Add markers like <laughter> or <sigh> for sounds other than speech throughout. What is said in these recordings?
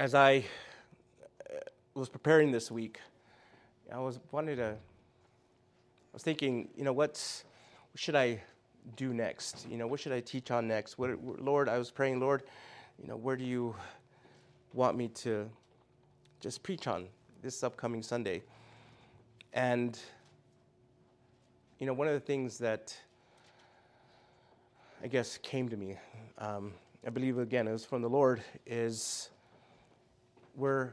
as I uh, was preparing this week, I was wanted to. I was thinking, you know, what's what should I do next? You know, what should I teach on next? What, Lord, I was praying, Lord, you know, where do you want me to just preach on this upcoming Sunday? And you know, one of the things that I guess came to me, um, I believe again it was from the Lord, is we're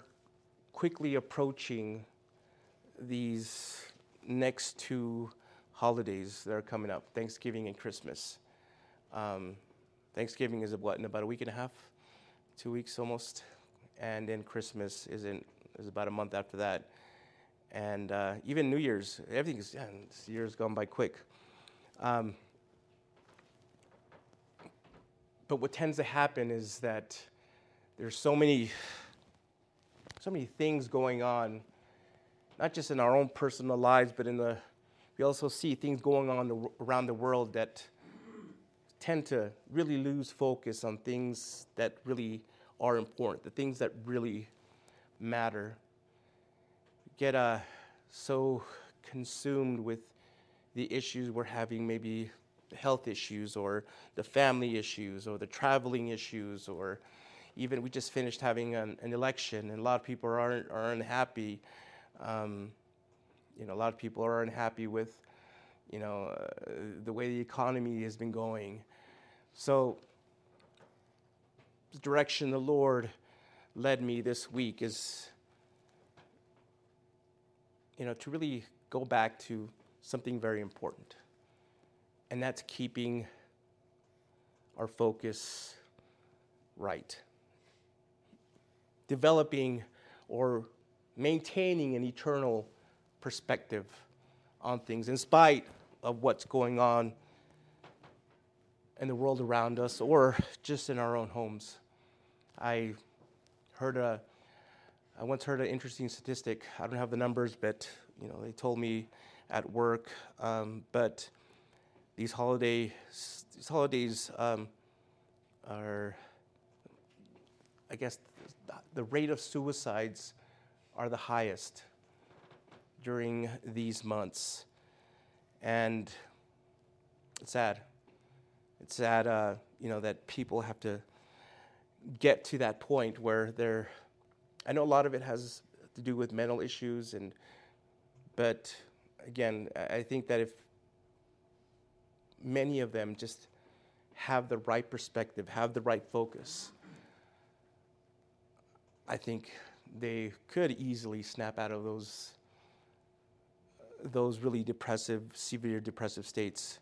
quickly approaching these next two holidays that are coming up Thanksgiving and Christmas. Um, Thanksgiving is what, in about a week and a half? Two weeks almost. And then Christmas is, in, is about a month after that. And uh, even New Year's, everything's, yeah, this year's gone by quick. Um, but what tends to happen is that there's so many so many things going on, not just in our own personal lives, but in the, we also see things going on around the world that tend to really lose focus on things that really are important, the things that really matter. Get uh, so consumed with the issues we're having, maybe health issues or the family issues or the traveling issues or even we just finished having an, an election, and a lot of people are, are unhappy. Um, you know, a lot of people are unhappy with, you know, uh, the way the economy has been going. So, the direction the Lord led me this week is, you know, to really go back to something very important, and that's keeping our focus right developing or maintaining an eternal perspective on things in spite of what's going on in the world around us or just in our own homes. I heard a I once heard an interesting statistic. I don't have the numbers, but you know they told me at work. Um, but these holiday these holidays um, are, I guess, the rate of suicides are the highest during these months. And it's sad. It's sad, uh, you know, that people have to get to that point where they're. I know a lot of it has to do with mental issues, and but again, I think that if many of them just have the right perspective, have the right focus, I think they could easily snap out of those those really depressive, severe depressive states.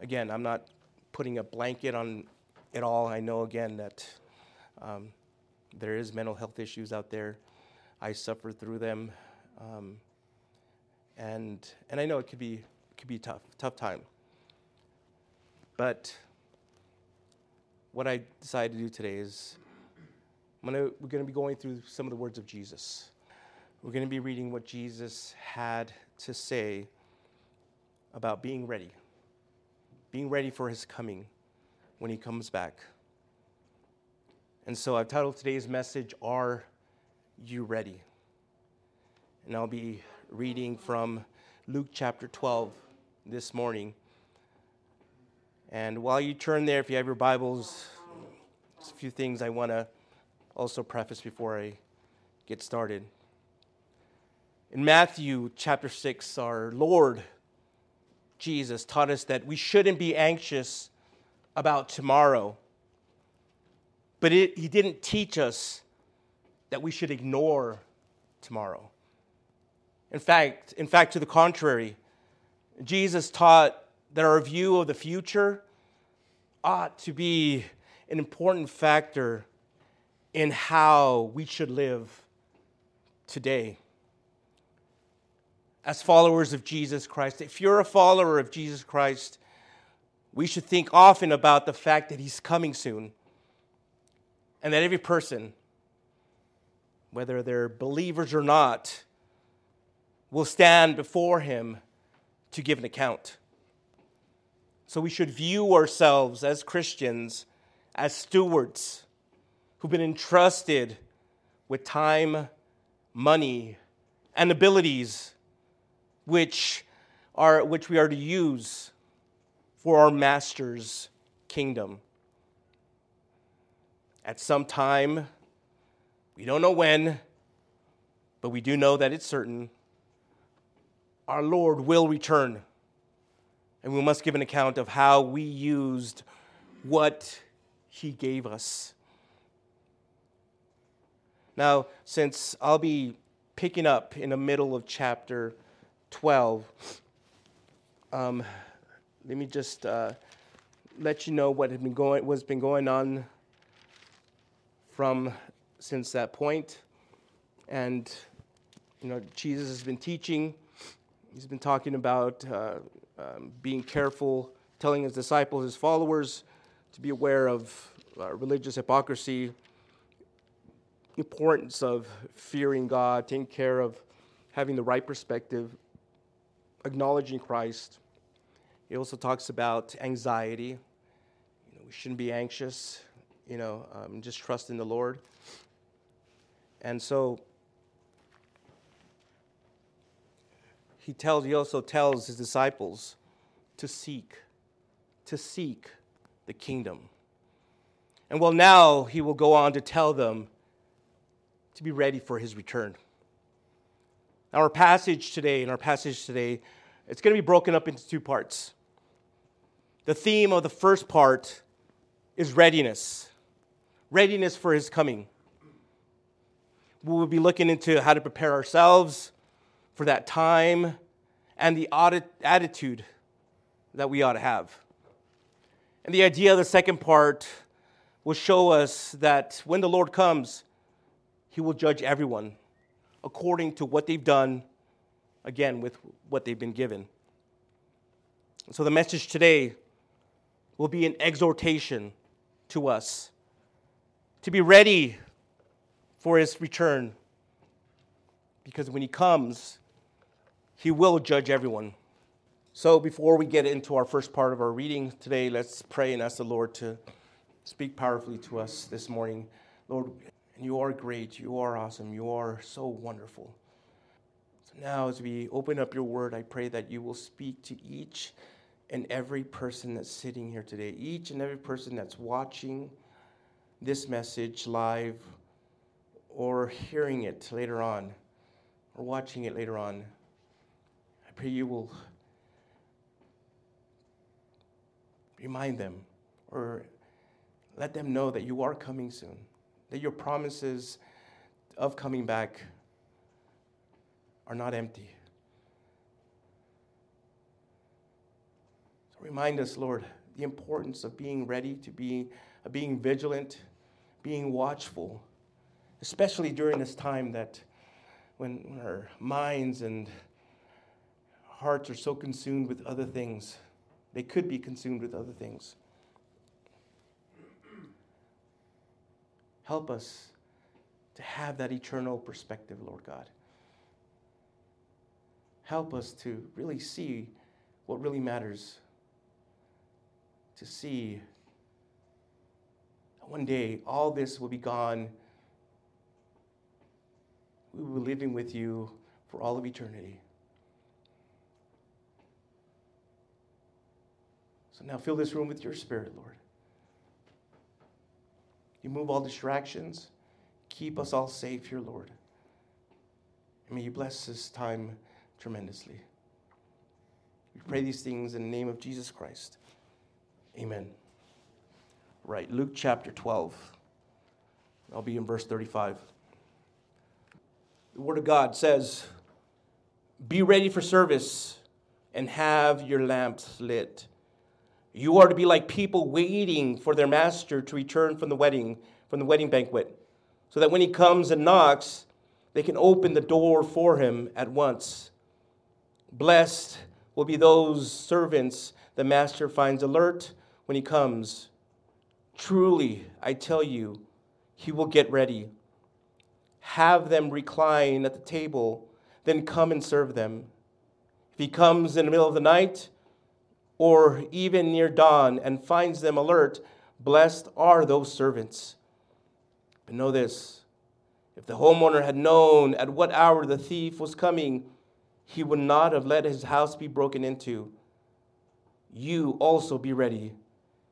Again, I'm not putting a blanket on it all. I know again that um, there is mental health issues out there. I suffer through them, um, and and I know it could be could be tough, tough time. But what I decided to do today is Gonna, we're going to be going through some of the words of Jesus. We're going to be reading what Jesus had to say about being ready, being ready for his coming when he comes back. And so I've titled today's message, Are You Ready? And I'll be reading from Luke chapter 12 this morning. And while you turn there, if you have your Bibles, a few things I want to also preface before I get started. In Matthew chapter 6, our Lord Jesus taught us that we shouldn't be anxious about tomorrow. But it, he didn't teach us that we should ignore tomorrow. In fact, in fact, to the contrary, Jesus taught that our view of the future ought to be an important factor in how we should live today. As followers of Jesus Christ, if you're a follower of Jesus Christ, we should think often about the fact that He's coming soon and that every person, whether they're believers or not, will stand before Him to give an account. So we should view ourselves as Christians as stewards who've been entrusted with time, money, and abilities which, are, which we are to use for our Master's kingdom. At some time, we don't know when, but we do know that it's certain, our Lord will return. And we must give an account of how we used what He gave us. Now, since I'll be picking up in the middle of chapter 12, um, let me just uh, let you know what had been going, what's been going on from since that point. And you know, Jesus has been teaching. He's been talking about uh, um, being careful, telling his disciples, his followers, to be aware of uh, religious hypocrisy, importance of fearing God, taking care of having the right perspective, acknowledging Christ. He also talks about anxiety. You know, we shouldn't be anxious. You know, um, just trust in the Lord. And so he tells he also tells his disciples to seek to seek the kingdom. And well now he will go on to tell them to be ready for his return. Our passage today, in our passage today, it's going to be broken up into two parts. The theme of the first part is readiness readiness for his coming. We will be looking into how to prepare ourselves for that time and the attitude that we ought to have. And the idea of the second part will show us that when the Lord comes, he will judge everyone according to what they've done, again, with what they've been given. So the message today will be an exhortation to us to be ready for his return. Because when he comes, he will judge everyone. So before we get into our first part of our reading today, let's pray and ask the Lord to speak powerfully to us this morning. Lord, you are great, you are awesome, you are so wonderful. So now, as we open up your word, I pray that you will speak to each and every person that's sitting here today, each and every person that's watching this message live or hearing it later on or watching it later on. I pray you will remind them or let them know that you are coming soon, that your promises of coming back are not empty. So remind us, Lord, the importance of being ready to be being vigilant, being watchful, especially during this time that when our minds and hearts are so consumed with other things. They could be consumed with other things. Help us to have that eternal perspective, Lord God. Help us to really see what really matters. To see that one day all this will be gone. We will be living with you for all of eternity. So now fill this room with your spirit, Lord. You move all distractions. Keep us all safe here, Lord. And may you bless this time tremendously. We pray these things in the name of Jesus Christ. Amen. Right, Luke chapter 12. I'll be in verse 35. The Word of God says, Be ready for service and have your lamps lit you are to be like people waiting for their master to return from the wedding, from the wedding banquet, so that when he comes and knocks, they can open the door for him at once. Blessed will be those servants the master finds alert when he comes. Truly, I tell you, he will get ready. Have them recline at the table, then come and serve them. If he comes in the middle of the night, or even near dawn and finds them alert, blessed are those servants. But know this If the homeowner had known at what hour the thief was coming, he would not have let his house be broken into. You also be ready,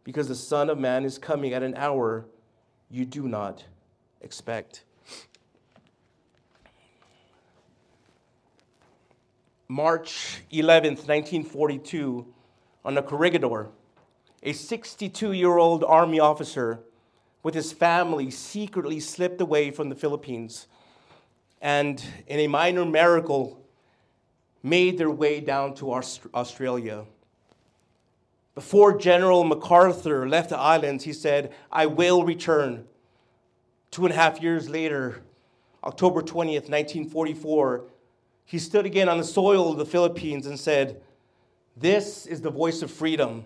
because the Son of Man is coming at an hour you do not expect. March 11th, 1942, on a corregidor, a 62 year old Army officer with his family secretly slipped away from the Philippines and, in a minor miracle, made their way down to Australia. Before General MacArthur left the islands, he said, I will return. Two and a half years later, October 20th, 1944, he stood again on the soil of the Philippines and said, This is the voice of freedom.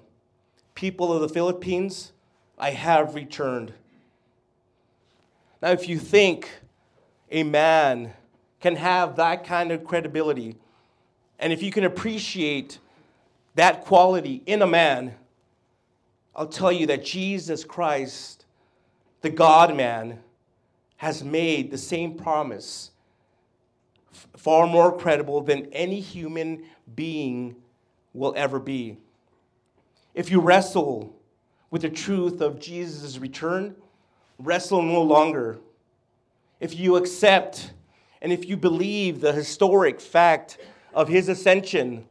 People of the Philippines, I have returned. Now, if you think a man can have that kind of credibility, and if you can appreciate that quality in a man, I'll tell you that Jesus Christ, the God man, has made the same promise far more credible than any human being will ever be. If you wrestle with the truth of Jesus' return, wrestle no longer. If you accept and if you believe the historic fact of his ascension,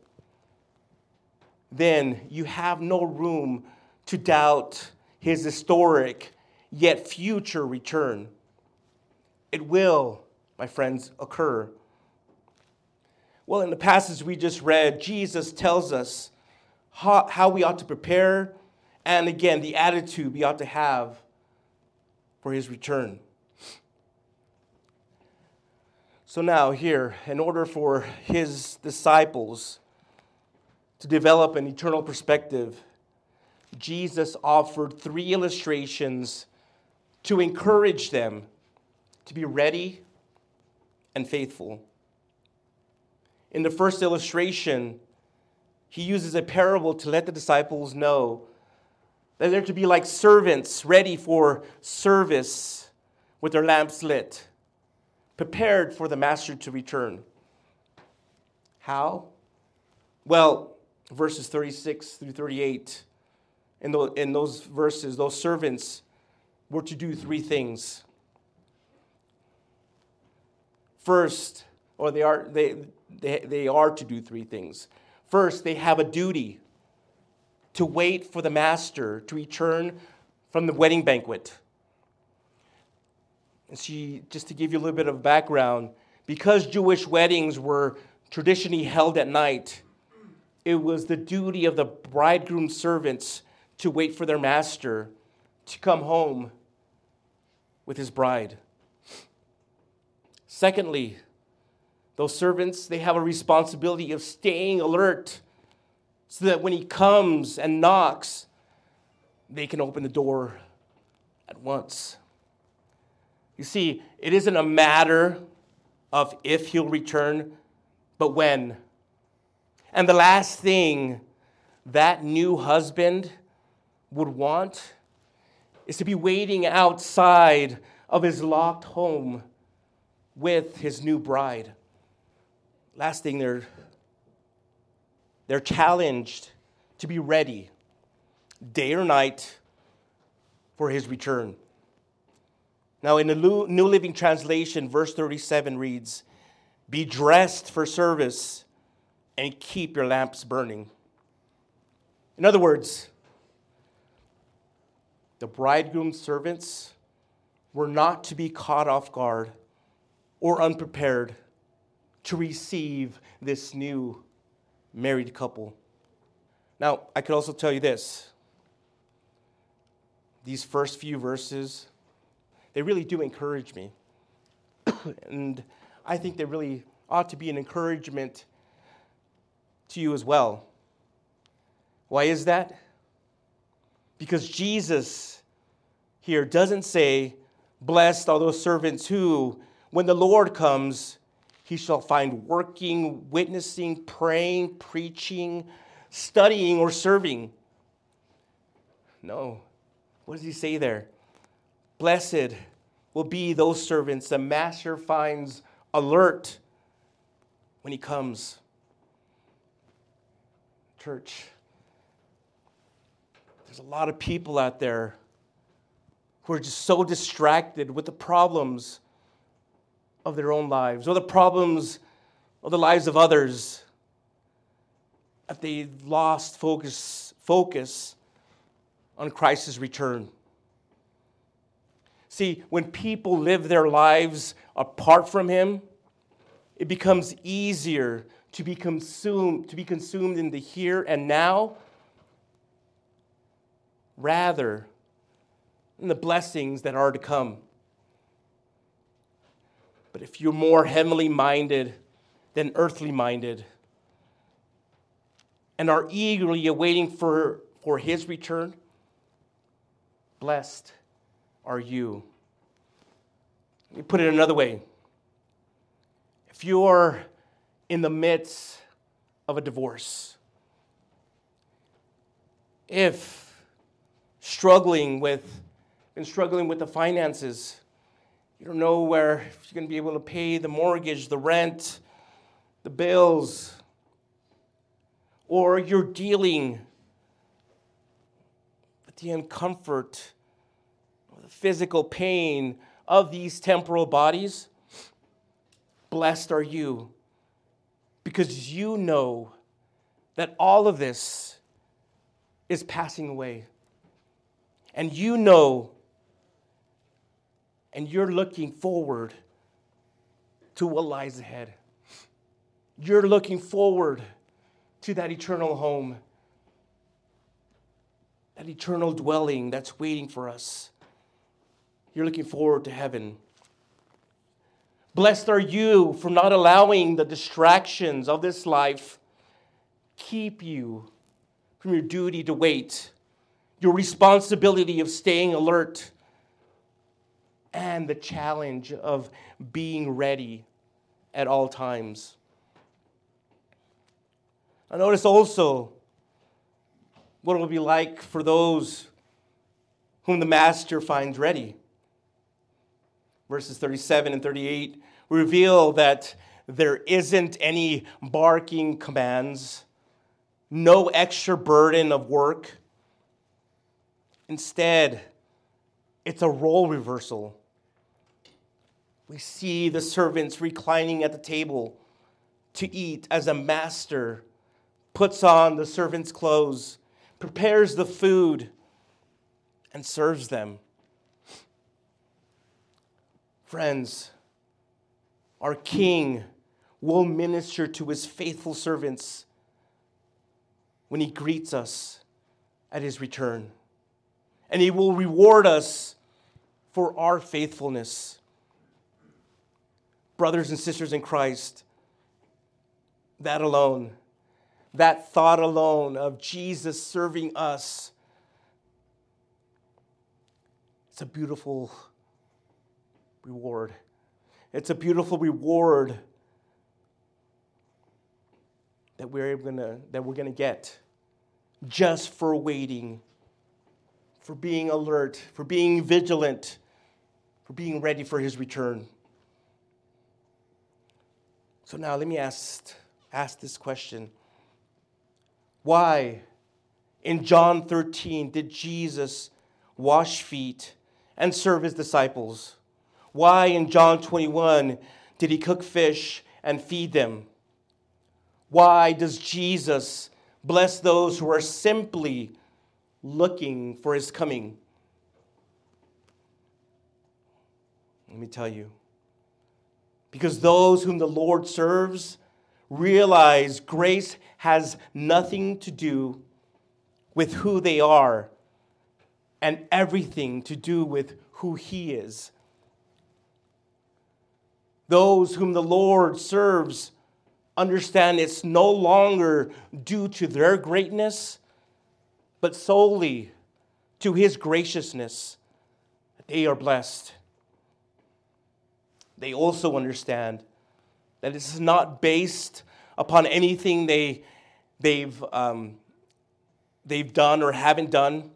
then you have no room to doubt his historic yet future return. It will, my friends, occur. Well, in the passage we just read, Jesus tells us how, how we ought to prepare and again, the attitude we ought to have for his return. So, now, here, in order for his disciples to develop an eternal perspective, Jesus offered three illustrations to encourage them to be ready and faithful. In the first illustration, he uses a parable to let the disciples know that they're to be like servants ready for service with their lamps lit, prepared for the master to return. How? Well, verses 36 through 38, in, those verses, those servants were to do three things. First, or they are, they, they, they are to do three things. First, they have a duty to wait for the master to return from the wedding banquet. And she, just to give you a little bit of background, because Jewish weddings were traditionally held at night, it was the duty of the bridegroom servants to wait for their master to come home with his bride. Secondly, those servants, they have a responsibility of staying alert so that when he comes and knocks, they can open the door at once. You see, it isn't a matter of if he'll return, but when. And the last thing that new husband would want is to be waiting outside of his locked home with his new bride. Last thing, they're, they're challenged to be ready day or night for his return. Now, in the New Living Translation, verse 37 reads, Be dressed for service and keep your lamps burning. In other words, the bridegroom's servants were not to be caught off guard or unprepared to receive this new married couple. Now, I could also tell you this. These first few verses, they really do encourage me. <coughs> and I think they really ought to be an encouragement to you as well. Why is that? Because Jesus here doesn't say, Blessed are those servants who, when the Lord comes, he shall find working, witnessing, praying, preaching, studying, or serving. No. What does he say there? Blessed will be those servants the master finds alert when he comes. Church, there's a lot of people out there who are just so distracted with the problems of their own lives or the problems of the lives of others that they lost focus, focus on Christ's return. See, when people live their lives apart from Him, it becomes easier to be consumed, to be consumed in the here and now rather than the blessings that are to come. But if you're more heavenly minded than earthly minded and are eagerly awaiting for, for his return, blessed are you. Let me put it another way. If you're in the midst of a divorce, if struggling with been struggling with the finances, you don't know where if you're going to be able to pay the mortgage, the rent, the bills, or you're dealing with the uncomfort, the physical pain of these temporal bodies, blessed are you because you know that all of this is passing away. And you know, and you're looking forward to what lies ahead. You're looking forward to that eternal home, that eternal dwelling that's waiting for us. You're looking forward to heaven. Blessed are you for not allowing the distractions of this life keep you from your duty to wait, your responsibility of staying alert, and the challenge of being ready at all times. I notice also what it will be like for those whom the master finds ready. Verses 37 and 38 reveal that there isn't any barking commands, no extra burden of work. Instead, it's a role reversal. We see the servants reclining at the table to eat as a master puts on the servants' clothes, prepares the food, and serves them. Friends, our King will minister to his faithful servants when he greets us at his return. And he will reward us for our faithfulness. Brothers and sisters in Christ, that alone, that thought alone of Jesus serving us, it's a beautiful reward. It's a beautiful reward that we're gonna that we're gonna get just for waiting, for being alert, for being vigilant, for being ready for his return. So now let me ask, ask this question. Why in John 13 did Jesus wash feet and serve his disciples? Why in John 21 did he cook fish and feed them? Why does Jesus bless those who are simply looking for his coming? Let me tell you. Because those whom the Lord serves realize grace has nothing to do with who they are and everything to do with who he is. Those whom the Lord serves understand it's no longer due to their greatness, but solely to his graciousness they are blessed. They also understand that this is not based upon anything they, they've, um, they've done or haven't done,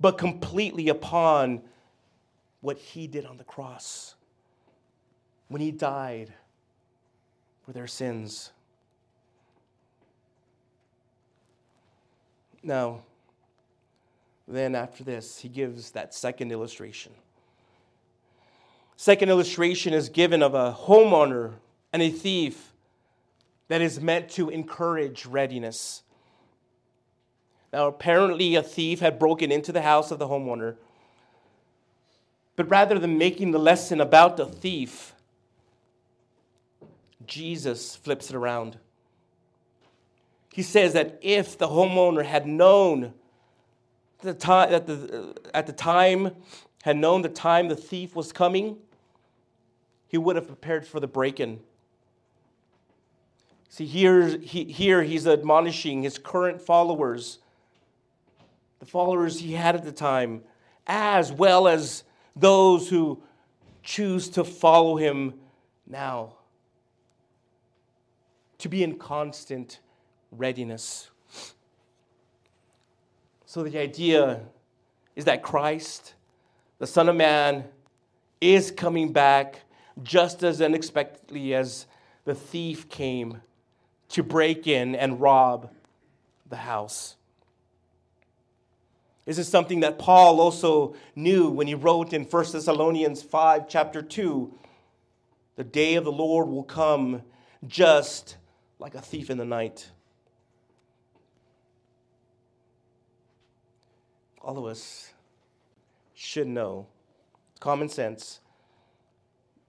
but completely upon what he did on the cross when he died for their sins. Now, then after this, he gives that second illustration. Second illustration is given of a homeowner and a thief that is meant to encourage readiness. Now, apparently, a thief had broken into the house of the homeowner. But rather than making the lesson about the thief, Jesus flips it around. He says that if the homeowner had known the time, that the, uh, at the time, had known the time the thief was coming, he would have prepared for the break in. See, here, he, here he's admonishing his current followers, the followers he had at the time, as well as those who choose to follow him now, to be in constant readiness. So, the idea is that Christ, the Son of Man, is coming back just as unexpectedly as the thief came to break in and rob the house. This is something that Paul also knew when he wrote in 1 Thessalonians 5, chapter 2 The day of the Lord will come just like a thief in the night. All of us should know, common sense,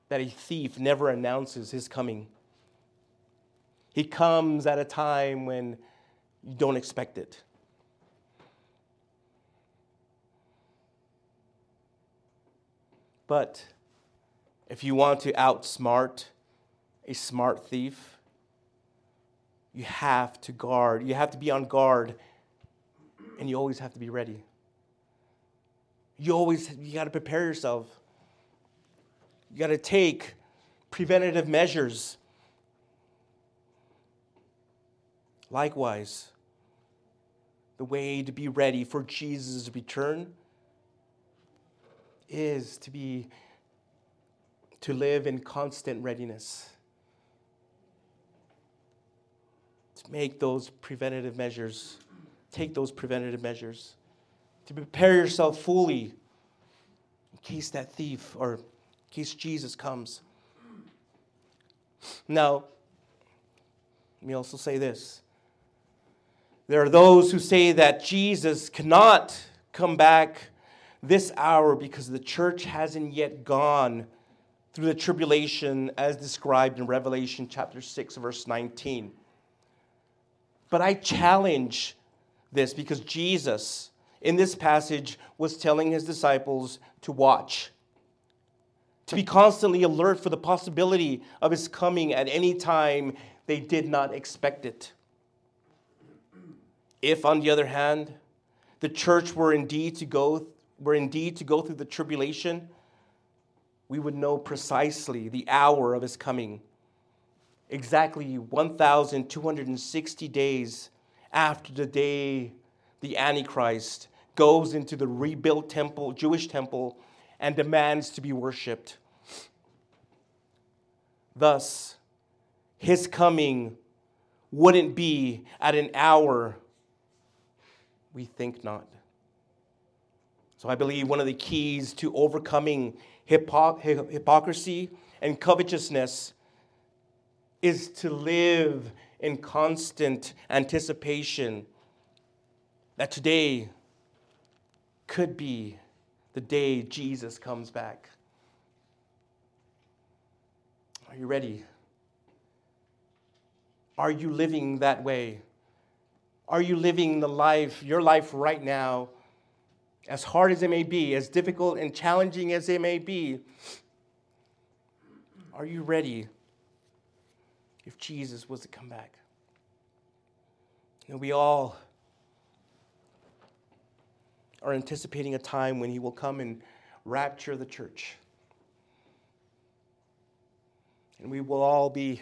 that a thief never announces his coming. He comes at a time when you don't expect it. But if you want to outsmart a smart thief, you have to guard. You have to be on guard, and you always have to be ready. You always you got to prepare yourself. You got to take preventative measures. Likewise, the way to be ready for Jesus' return is to be to live in constant readiness. To make those preventative measures, take those preventative measures, to prepare yourself fully in case that thief or case Jesus comes. Now, let me also say this. There are those who say that Jesus cannot come back this hour because the church hasn't yet gone through the tribulation as described in Revelation chapter 6, verse 19. But I challenge this because Jesus, in this passage, was telling his disciples to watch to be constantly alert for the possibility of his coming at any time they did not expect it. If, on the other hand, the church were indeed to go, were indeed to go through the tribulation, we would know precisely the hour of his coming, exactly 1,260 days after the day the Antichrist goes into the rebuilt temple, Jewish temple and demands to be worshiped. Thus, his coming wouldn't be at an hour we think not. So I believe one of the keys to overcoming hypo- hypocrisy and covetousness is to live in constant anticipation that today could be the day Jesus comes back. Are you ready? Are you living that way? Are you living the life, your life right now, as hard as it may be, as difficult and challenging as it may be? Are you ready if Jesus was to come back? And we all are anticipating a time when he will come and rapture the church. And we will all be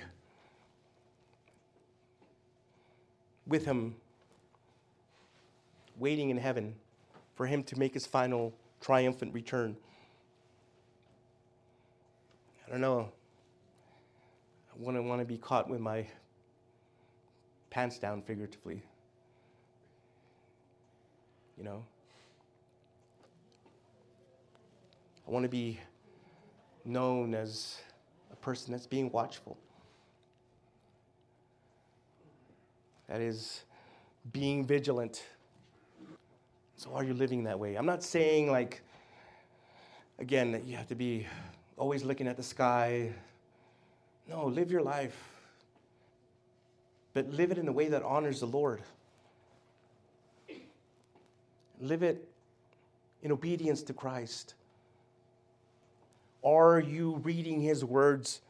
with him, waiting in heaven for him to make his final triumphant return. I don't know. I wouldn't want to be caught with my pants down figuratively. You know? I want to be known as a person that's being watchful. That is being vigilant. So, are you living that way? I'm not saying, like, again, that you have to be always looking at the sky. No, live your life. But live it in a way that honors the Lord. Live it in obedience to Christ. Are you reading His words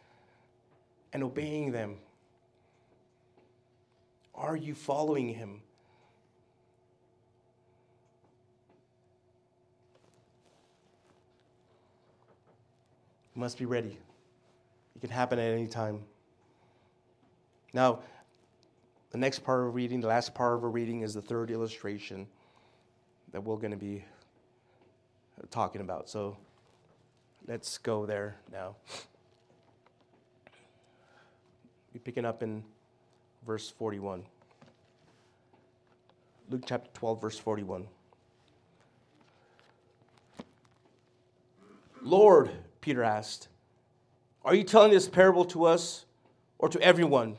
and obeying them? Are you following Him? You must be ready. It can happen at any time. Now, the next part of reading, the last part of our reading, is the third illustration that we're going to be talking about. So let's go there now. We're picking up in verse 41. Luke chapter 12, verse 41. Lord, Peter asked, Are you telling this parable to us or to everyone?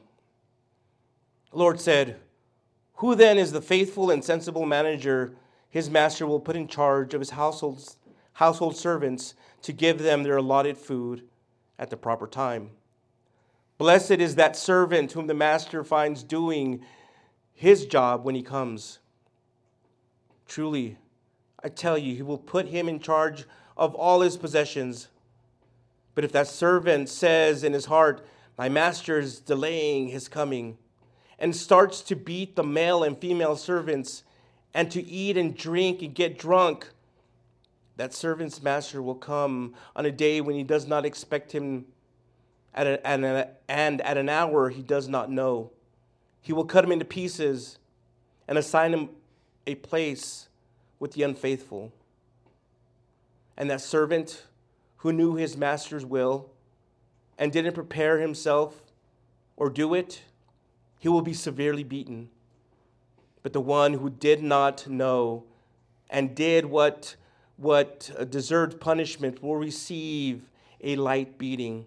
The Lord said, Who then is the faithful and sensible manager his master will put in charge of his household, household servants to give them their allotted food at the proper time? Blessed is that servant whom the master finds doing his job when he comes. Truly, I tell you, he will put him in charge of all his possessions. But if that servant says in his heart, My master is delaying his coming, and starts to beat the male and female servants, and to eat and drink and get drunk, that servant's master will come on a day when he does not expect him at a, at a, uh, and at an hour he does not know. He will cut him into pieces and assign him a place with the unfaithful. And that servant who knew his master's will and didn't prepare himself or do it, he will be severely beaten. But the one who did not know and did what, what uh, deserved punishment will receive a light beating.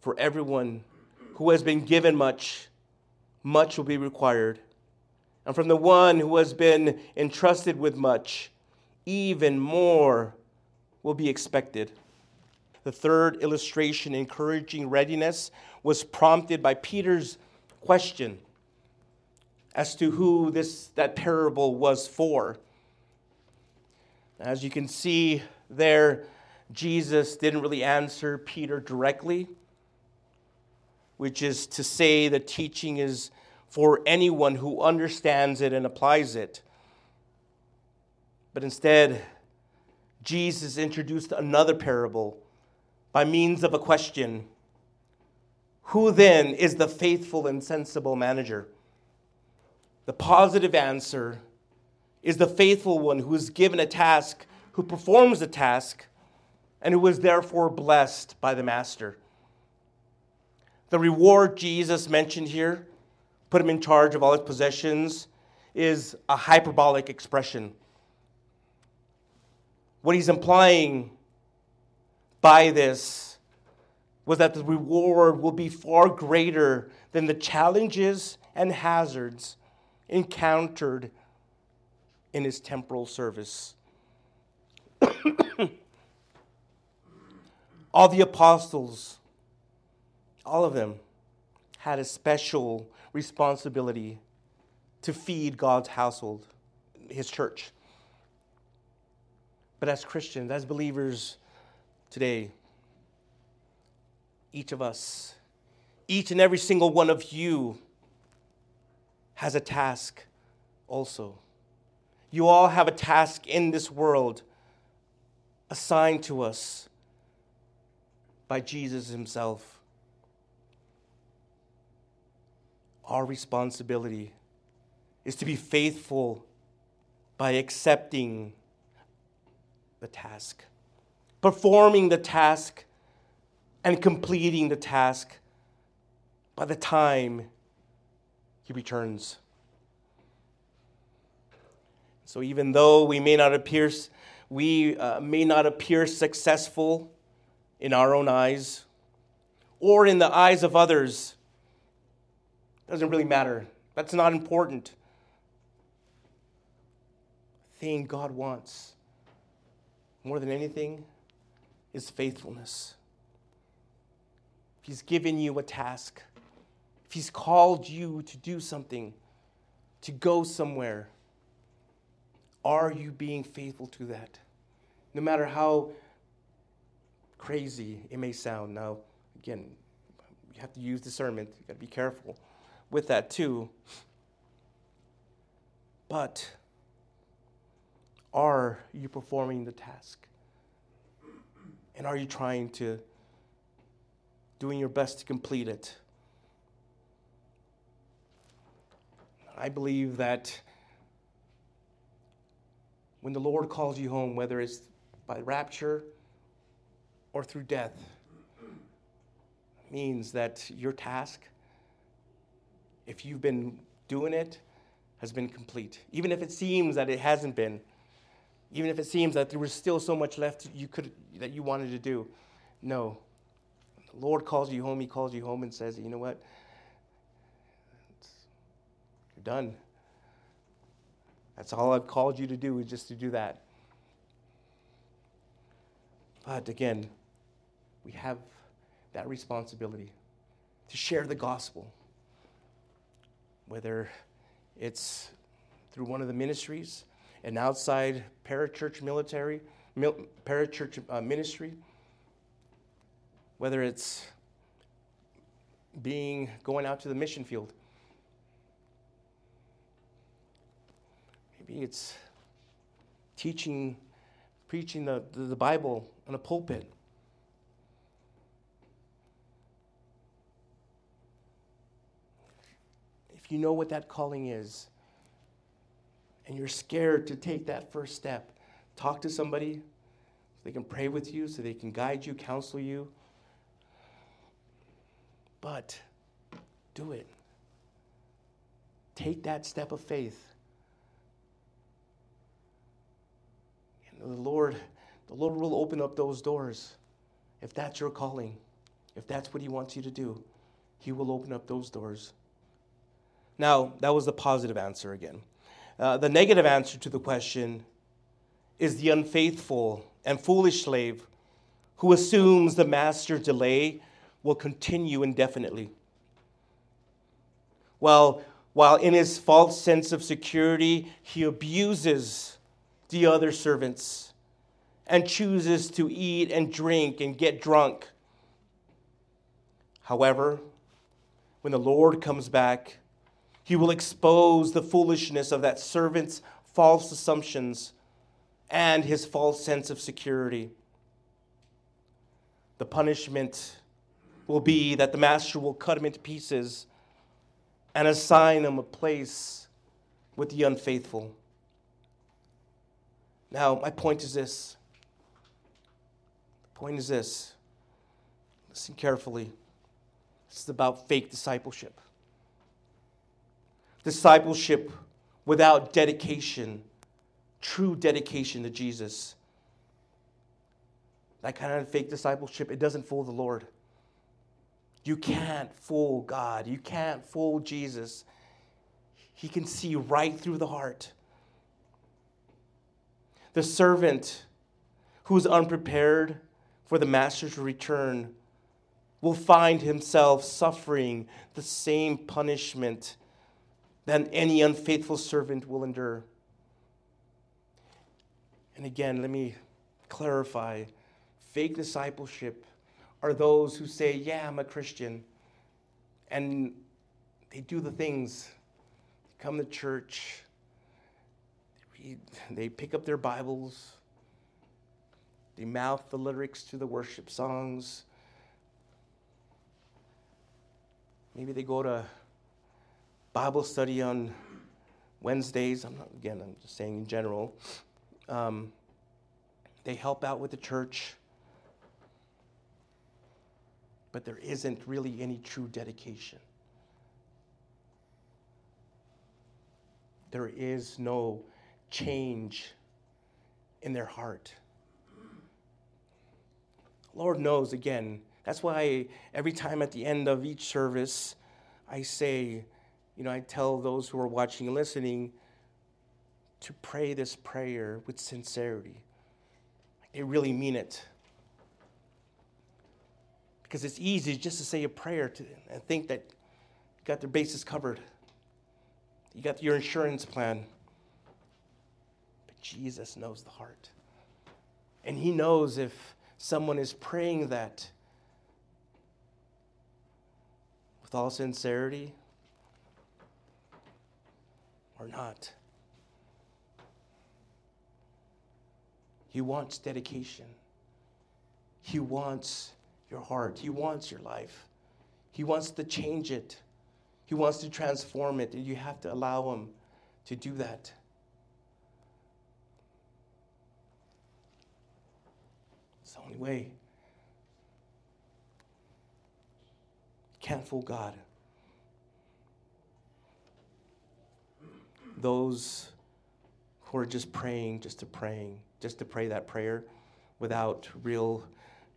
For everyone who has been given much, much will be required. And from the one who has been entrusted with much, even more will be expected. The third illustration, encouraging readiness, was prompted by Peter's question as to who this that parable was for. As you can see there, Jesus didn't really answer Peter directly, which is to say the teaching is for anyone who understands it and applies it. But instead, Jesus introduced another parable by means of a question Who then is the faithful and sensible manager? The positive answer is the faithful one who is given a task, who performs the task, and who is therefore blessed by the master. The reward Jesus mentioned here, put him in charge of all his possessions, is a hyperbolic expression. What he's implying by this was that the reward will be far greater than the challenges and hazards encountered in his temporal service. <coughs> all the apostles, all of them, had a special responsibility to feed God's household, his church. But as Christians, as believers today, each of us, each and every single one of you has a task also. You all have a task in this world assigned to us by Jesus Himself. Our responsibility is to be faithful by accepting the task, performing the task and completing the task by the time he returns. So even though we may not appear we uh, may not appear successful in our own eyes or in the eyes of others, doesn't really matter. That's not important. The thing God wants more than anything is faithfulness. If He's given you a task, if He's called you to do something, to go somewhere, are you being faithful to that? No matter how crazy it may sound. Now, again, you have to use discernment. You got to be careful with that too. But are you performing the task? And are you trying to doing your best to complete it? I believe that when the Lord calls you home, whether it's by rapture or through death, means that your task, if you've been doing it, has been complete. Even if it seems that it hasn't been, even if it seems that there was still so much left you could that you wanted to do. No. The Lord calls you home, He calls you home and says, you know what? You're done. That's all I've called you to do is just to do that. But again, we have that responsibility to share the gospel, whether it's through one of the ministries, an outside parachurch military, mil, parachurch uh, ministry, whether it's being going out to the mission field Maybe it's teaching, preaching the, the, the Bible in a pulpit. If you know what that calling is, and you're scared to take that first step, talk to somebody so they can pray with you, so they can guide you, counsel you. But do it. Take that step of faith. The Lord, the Lord will open up those doors. If that's your calling, if that's what He wants you to do, He will open up those doors. Now, that was the positive answer again. Uh, the negative answer to the question is the unfaithful and foolish slave who assumes the master's delay will continue indefinitely. Well, while in his false sense of security, he abuses the other servants and chooses to eat and drink and get drunk. However, when the Lord comes back, he will expose the foolishness of that servant's false assumptions and his false sense of security. The punishment will be that the master will cut him into pieces and assign him a place with the unfaithful. Now, my point is this. The point is this. Listen carefully. This is about fake discipleship. Discipleship without dedication, true dedication to Jesus. That kind of fake discipleship, it doesn't fool the Lord. You can't fool God. You can't fool Jesus. He can see right through the heart. The servant who is unprepared for the master's return will find himself suffering the same punishment that any unfaithful servant will endure. And again, let me clarify fake discipleship are those who say, Yeah, I'm a Christian, and they do the things, they come to church, <sighs> they pick up their Bibles, they mouth the lyrics to the worship songs. Maybe they go to Bible study on Wednesdays. I'm not, again, I'm just saying in general. Um, they help out with the church. but there isn't really any true dedication. There is no change in their heart. Lord knows, again, that's why every time at the end of each service, I say, you know, I tell those who are watching and listening to pray this prayer with sincerity. They really mean it. Because it's easy just to say a prayer to, and think that you got their bases covered. You got your insurance plan. Jesus knows the heart. And He knows if someone is praying that with all sincerity or not. He wants dedication. He wants your heart. He wants your life. He wants to change it. He wants to transform it, and you have to allow Him to do that. It's the only way. You can't fool God. Those who are just praying, just to praying, just to pray that prayer without real,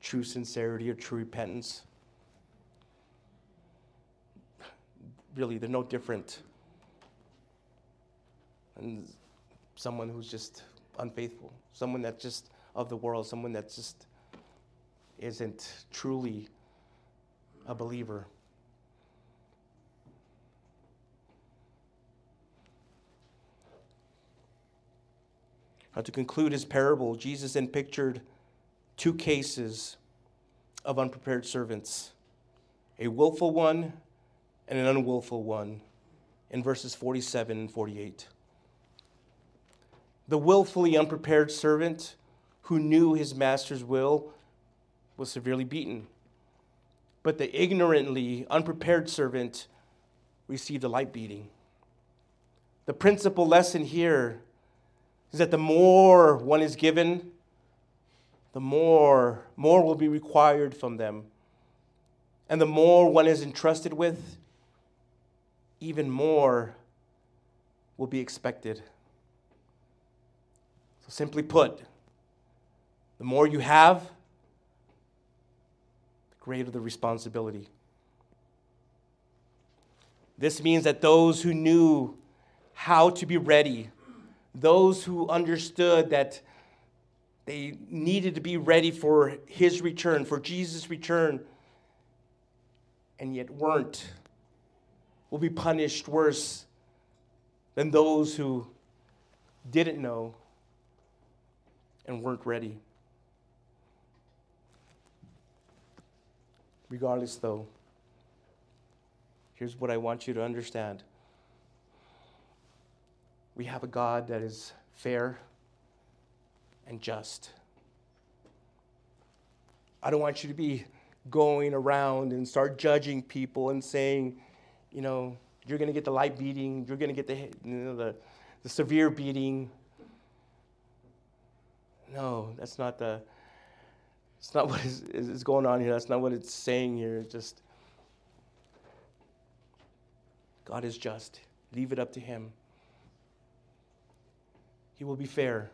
true sincerity or true repentance. Really, they're no different than someone who's just unfaithful, someone that's just of the world, someone that's just isn't truly a believer. Now, to conclude his parable, Jesus then pictured two cases of unprepared servants a willful one and an unwillful one in verses 47 and 48. The willfully unprepared servant who knew his master's will was severely beaten. But the ignorantly unprepared servant received a light beating. The principal lesson here is that the more one is given, the more more will be required from them. And the more one is entrusted with, even more will be expected. So simply put, the more you have, greater the responsibility. This means that those who knew how to be ready those who understood that they needed to be ready for his return, for Jesus' return, and yet weren't, will be punished worse than those who didn't know and weren't ready. Regardless, though, here's what I want you to understand we have a God that is fair and just. I don't want you to be going around and start judging people and saying, you know, you're going to get the light beating, you're going to get the, you know, the, the severe beating. No, that's not the. It's not what is, is going on here. That's not what it's saying here. It's just God is just. Leave it up to Him. He will be fair.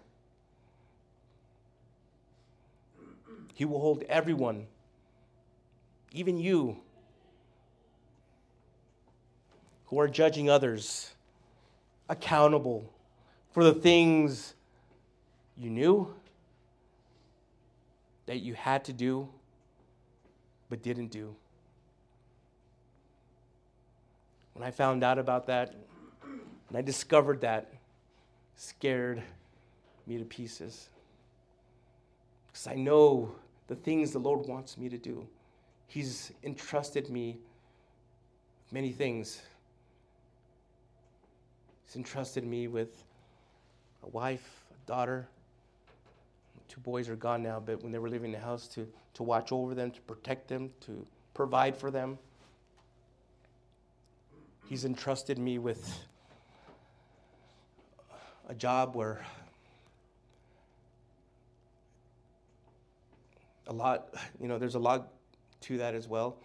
He will hold everyone, even you, who are judging others, accountable for the things you knew that you had to do but didn't do. When I found out about that, and I discovered that, scared me to pieces. Because I know the things the Lord wants me to do. He's entrusted me many things. He's entrusted me with a wife, a daughter. Two boys are gone now, but when they were leaving the house, to, to watch over them, to protect them, to provide for them. He's entrusted me with a job where a lot, you know, there's a lot to that as well.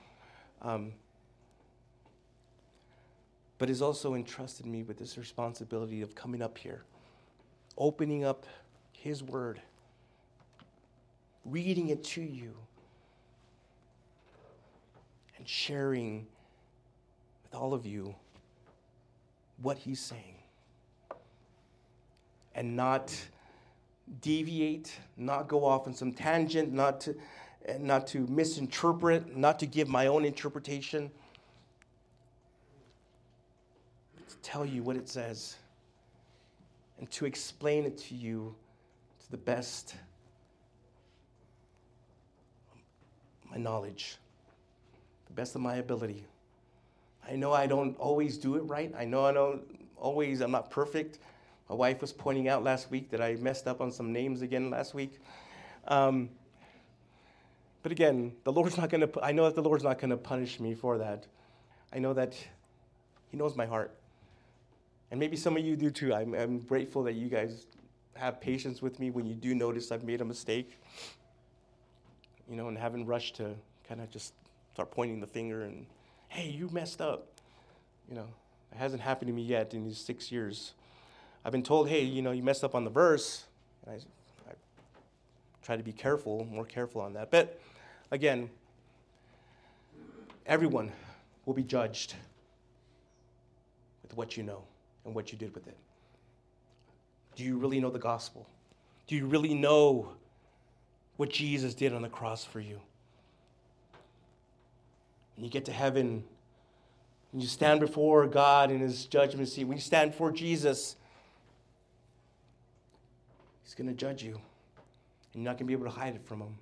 Um, but has also entrusted me with this responsibility of coming up here, opening up His Word, reading it to you, and sharing with all of you what He's saying. And not deviate, not go off on some tangent, not to, and not to misinterpret, not to give my own interpretation To tell you what it says and to explain it to you to the best of my knowledge, the best of my ability. I know I don't always do it right. I know I don't always, I'm not perfect. My wife was pointing out last week that I messed up on some names again last week. Um, but again, the Lord's not going to, I know that the Lord's not going to punish me for that. I know that He knows my heart. And maybe some of you do too. I'm, I'm grateful that you guys have patience with me when you do notice I've made a mistake. You know, and haven't rushed to kind of just start pointing the finger and, hey, you messed up. You know, it hasn't happened to me yet in these six years. I've been told, hey, you know, you messed up on the verse. I, I try to be careful, more careful on that. But again, everyone will be judged with what you know and what you did with it. Do you really know the gospel? Do you really know what Jesus did on the cross for you? When you get to heaven, when you stand before God in his judgment seat, when you stand before Jesus, he's going to judge you. And you're not going to be able to hide it from him.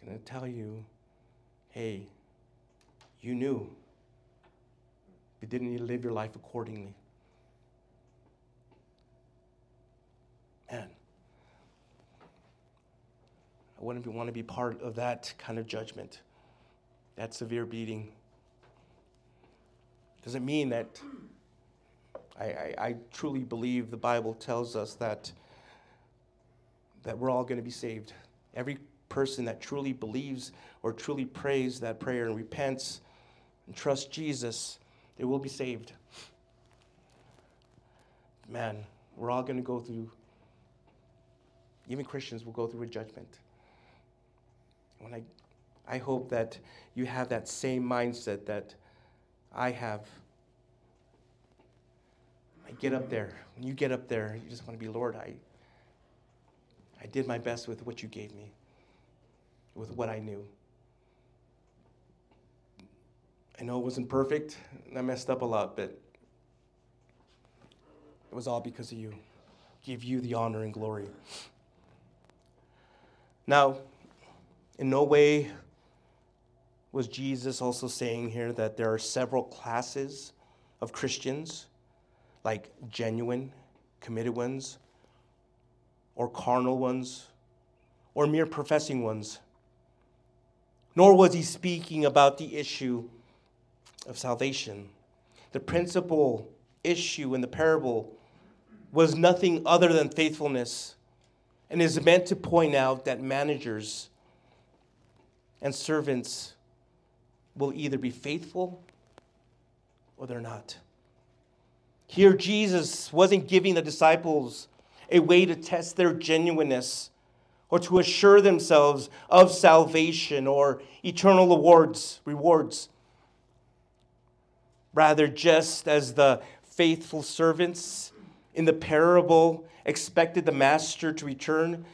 He's going to tell you, hey, you knew but didn't you live your life accordingly? Man, I wouldn't want to be part of that kind of judgment, that severe beating. Does it mean that I, I, I truly believe the Bible tells us that, that we're all going to be saved. Every person that truly believes or truly prays that prayer and repents and trusts Jesus they will be saved. Man, we're all going to go through, even Christians will go through a judgment. When I, I hope that you have that same mindset that I have. I get up there. When you get up there, you just want to be, Lord, I, I did my best with what you gave me, with what I knew. I know it wasn't perfect, I messed up a lot, but it was all because of you. Give you the honor and glory. Now, in no way was Jesus also saying here that there are several classes of Christians, like genuine, committed ones, or carnal ones, or mere professing ones. Nor was he speaking about the issue of salvation. The principal issue in the parable was nothing other than faithfulness and is meant to point out that managers and servants will either be faithful or they're not. Here, Jesus wasn't giving the disciples a way to test their genuineness or to assure themselves of salvation or eternal awards, rewards. Rather, just as the faithful servants in the parable expected the master to return,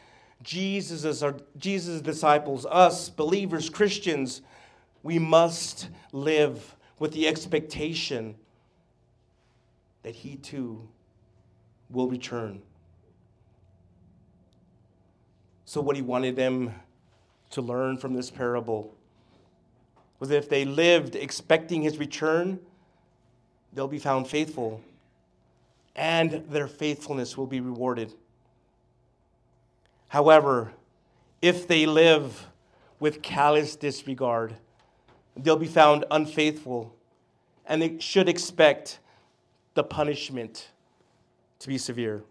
Jesus' our, Jesus' disciples, us believers, Christians, we must live with the expectation that he too will return. So, what he wanted them to learn from this parable was that if they lived expecting his return, they'll be found faithful, and their faithfulness will be rewarded. However, if they live with callous disregard, they'll be found unfaithful, and they should expect the punishment to be severe.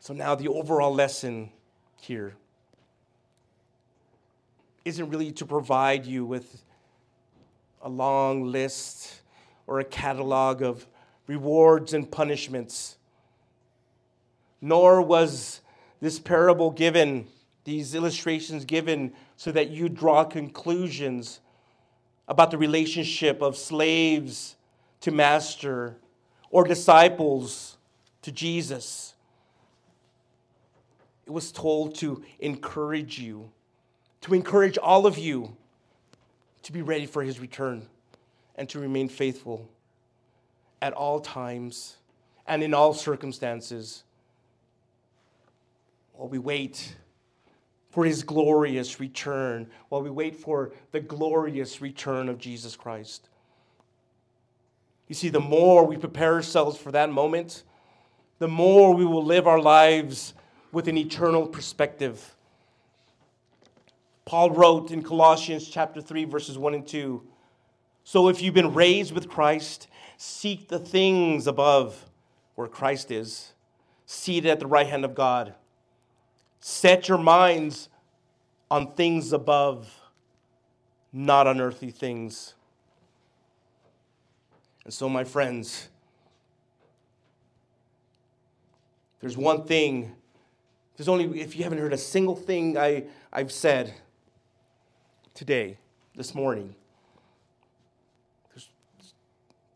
So, now the overall lesson here isn't really to provide you with a long list or a catalog of rewards and punishments. Nor was this parable given, these illustrations given, so that you draw conclusions about the relationship of slaves to master or disciples to Jesus. It was told to encourage you, to encourage all of you to be ready for his return and to remain faithful at all times and in all circumstances while we wait for his glorious return, while we wait for the glorious return of Jesus Christ. You see, the more we prepare ourselves for that moment, the more we will live our lives with an eternal perspective. Paul wrote in Colossians chapter 3 verses 1 and 2, so if you've been raised with Christ, seek the things above where Christ is, seated at the right hand of God. Set your minds on things above, not on earthly things. And so, my friends, there's one thing, there's only, if you haven't heard a single thing I, I've said today, this morning,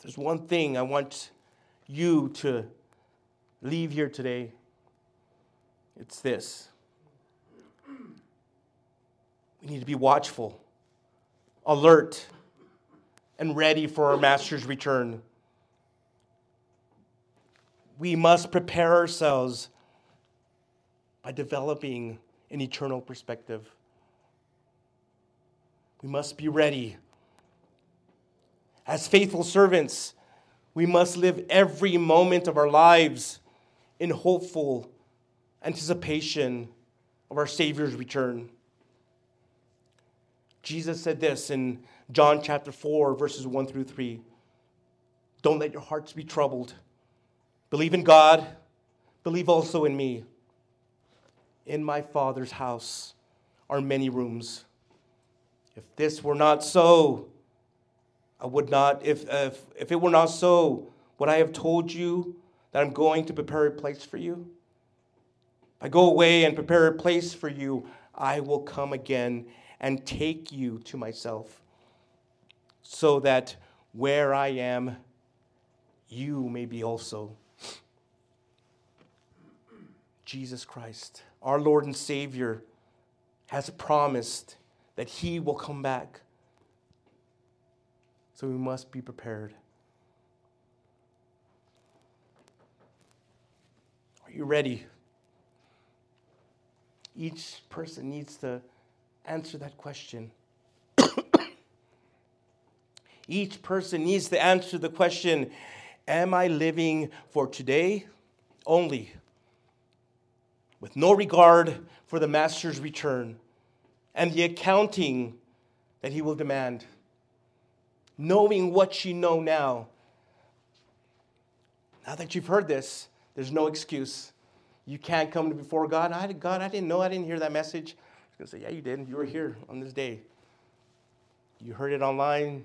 there's one thing I want you to leave here today. It's this we need to be watchful, alert, and ready for our Master's return. We must prepare ourselves by developing an eternal perspective. We must be ready. As faithful servants, we must live every moment of our lives in hopeful anticipation of our Savior's return. Jesus said this in John chapter 4, verses 1 through 3. Don't let your hearts be troubled. Believe in God, believe also in me. In my Father's house are many rooms. If this were not so, I would not, if, if, if it were not so, would I have told you that I'm going to prepare a place for you? If I go away and prepare a place for you, I will come again and take you to myself, so that where I am, you may be also. Jesus Christ, our Lord and Savior, has promised that He will come back. So we must be prepared. Are you ready? Each person needs to answer that question. <coughs> Each person needs to answer the question Am I living for today only, with no regard for the Master's return and the accounting that he will demand? Knowing what you know now, now that you've heard this, there's no excuse. You can't come before God. I, God, I didn't know. I didn't hear that message going to say, Yeah, you did. You were here on this day. You heard it online.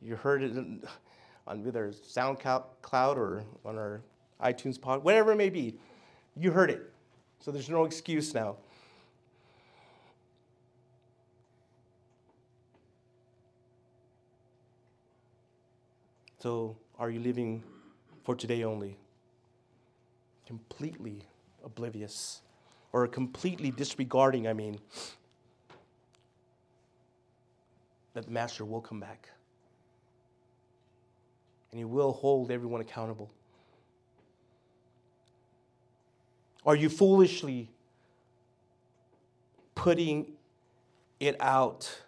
You heard it <sighs> on either SoundCloud or on our iTunes pod, whatever it may be. You heard it. So there's no excuse now. So, are you living for today only? Completely oblivious or completely disregarding, I mean, that the master will come back. And he will hold everyone accountable. Are you foolishly putting it out?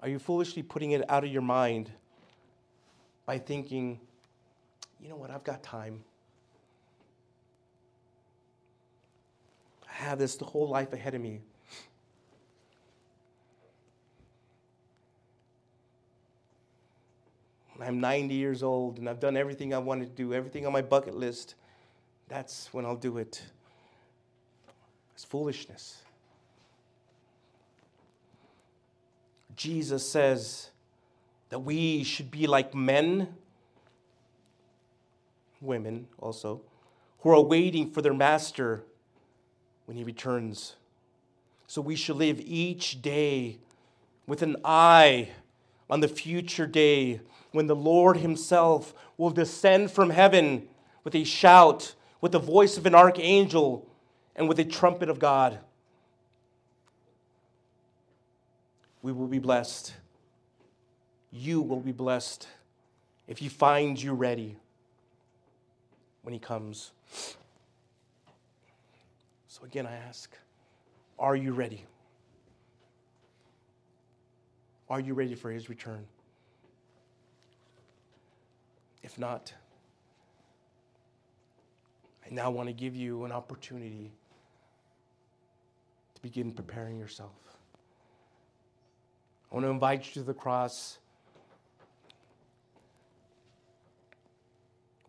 Are you foolishly putting it out of your mind by thinking, you know what, I've got time. I have this the whole life ahead of me. I'm 90 years old and I've done everything I wanted to do, everything on my bucket list, that's when I'll do it. It's foolishness. Jesus says that we should be like men, women also, who are waiting for their master when he returns. So we should live each day with an eye on the future day when the Lord Himself will descend from heaven with a shout, with the voice of an archangel, and with a trumpet of God. We will be blessed. You will be blessed if He finds you ready when He comes. So, again, I ask, are you ready? Are you ready for His return? If not, I now want to give you an opportunity to begin preparing yourself. I want to invite you to the cross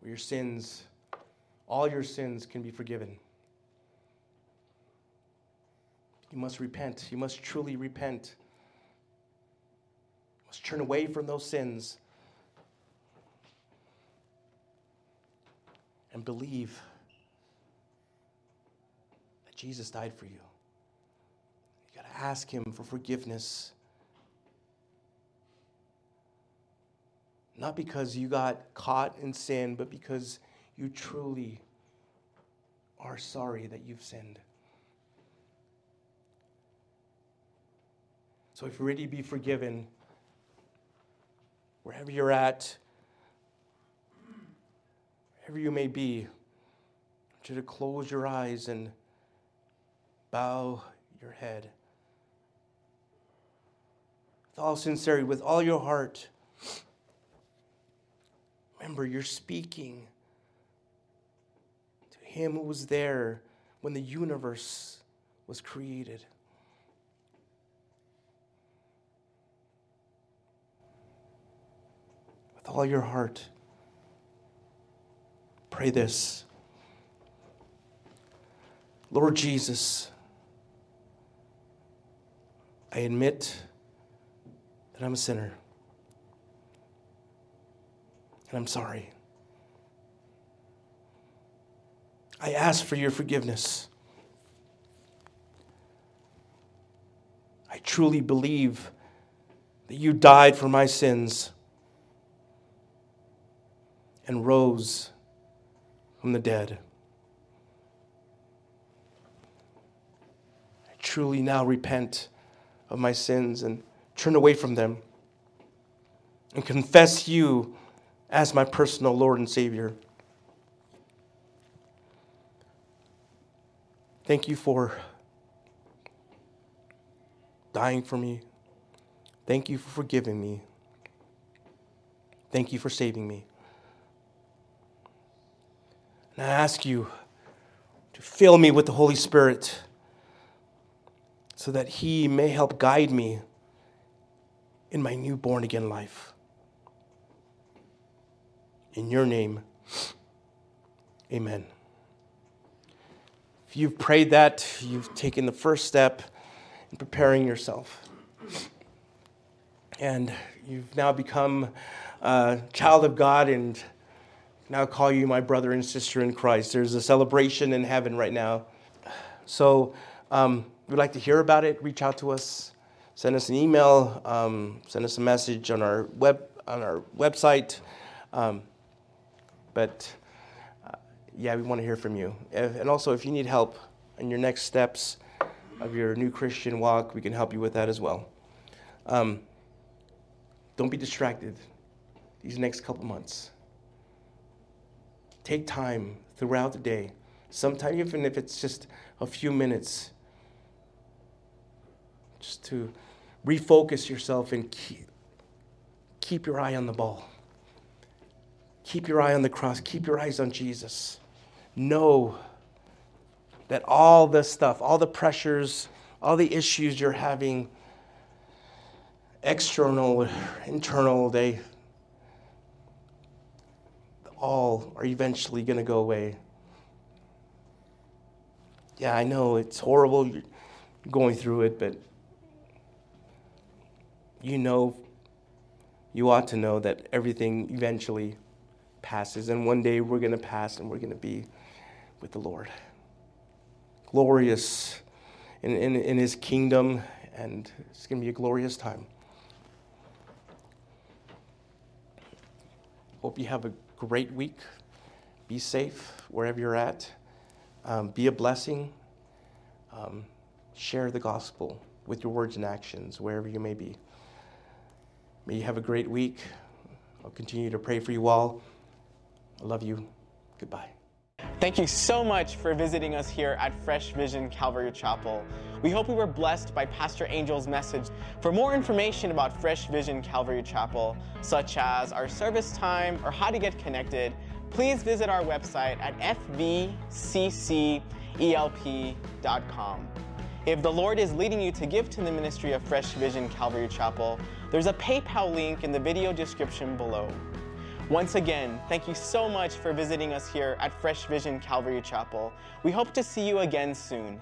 where your sins, all your sins, can be forgiven. You must repent. You must truly repent. You must turn away from those sins and believe that Jesus died for you. You got to ask Him for forgiveness. Not because you got caught in sin, but because you truly are sorry that you've sinned. So if you're ready to be forgiven, wherever you're at, wherever you may be, I want you to close your eyes and bow your head. With all sincerity, with all your heart, remember you're speaking to Him who was there when the universe was created. With all your heart. Pray this Lord Jesus, I admit that I'm a sinner. And I'm sorry. I ask for your forgiveness. I truly believe that you died for my sins and rose from the dead. I truly now repent of my sins and turn away from them and confess you as my personal Lord and Savior. Thank you for dying for me. Thank you for forgiving me. Thank you for saving me. And I ask you to fill me with the Holy Spirit so that He may help guide me in my new born again life. In your name, amen. If you've prayed that, you've taken the first step in preparing yourself. And you've now become a child of God and now call you my brother and sister in Christ. There's a celebration in heaven right now. So um, we'd like to hear about it. Reach out to us. Send us an email. Um, send us a message on our web on our website. Um, but uh, yeah, we want to hear from you. And also, if you need help in your next steps of your new Christian walk, we can help you with that as well. Um, don't be distracted these next couple months. Take time throughout the day, sometimes even if it's just a few minutes, just to refocus yourself and keep, keep your eye on the ball. Keep your eye on the cross. Keep your eyes on Jesus. Know that all this stuff, all the pressures, all the issues you're having, external, or internal, they all are eventually going to go away. Yeah, I know it's horrible going through it, but you know, you ought to know that everything eventually passes, and one day we're going to pass and we're going to be with the Lord. Glorious in, in, in His kingdom, and it's going to be a glorious time. Hope you have a great week. Be safe wherever you're at. Um, be a blessing. Um, share the gospel with your words and actions wherever you may be. May you have a great week. I'll continue to pray for you all. I love you. Goodbye. Thank you so much for visiting us here at Fresh Vision Calvary Chapel. We hope we were blessed by Pastor Angel's message. For more information about Fresh Vision Calvary Chapel, such as our service time or how to get connected, please visit our website at fvccelp.com. If the Lord is leading you to give to the ministry of Fresh Vision Calvary Chapel, there's a PayPal link in the video description below. Once again, thank you so much for visiting us here at Fresh Vision Calvary Chapel. We hope to see you again soon.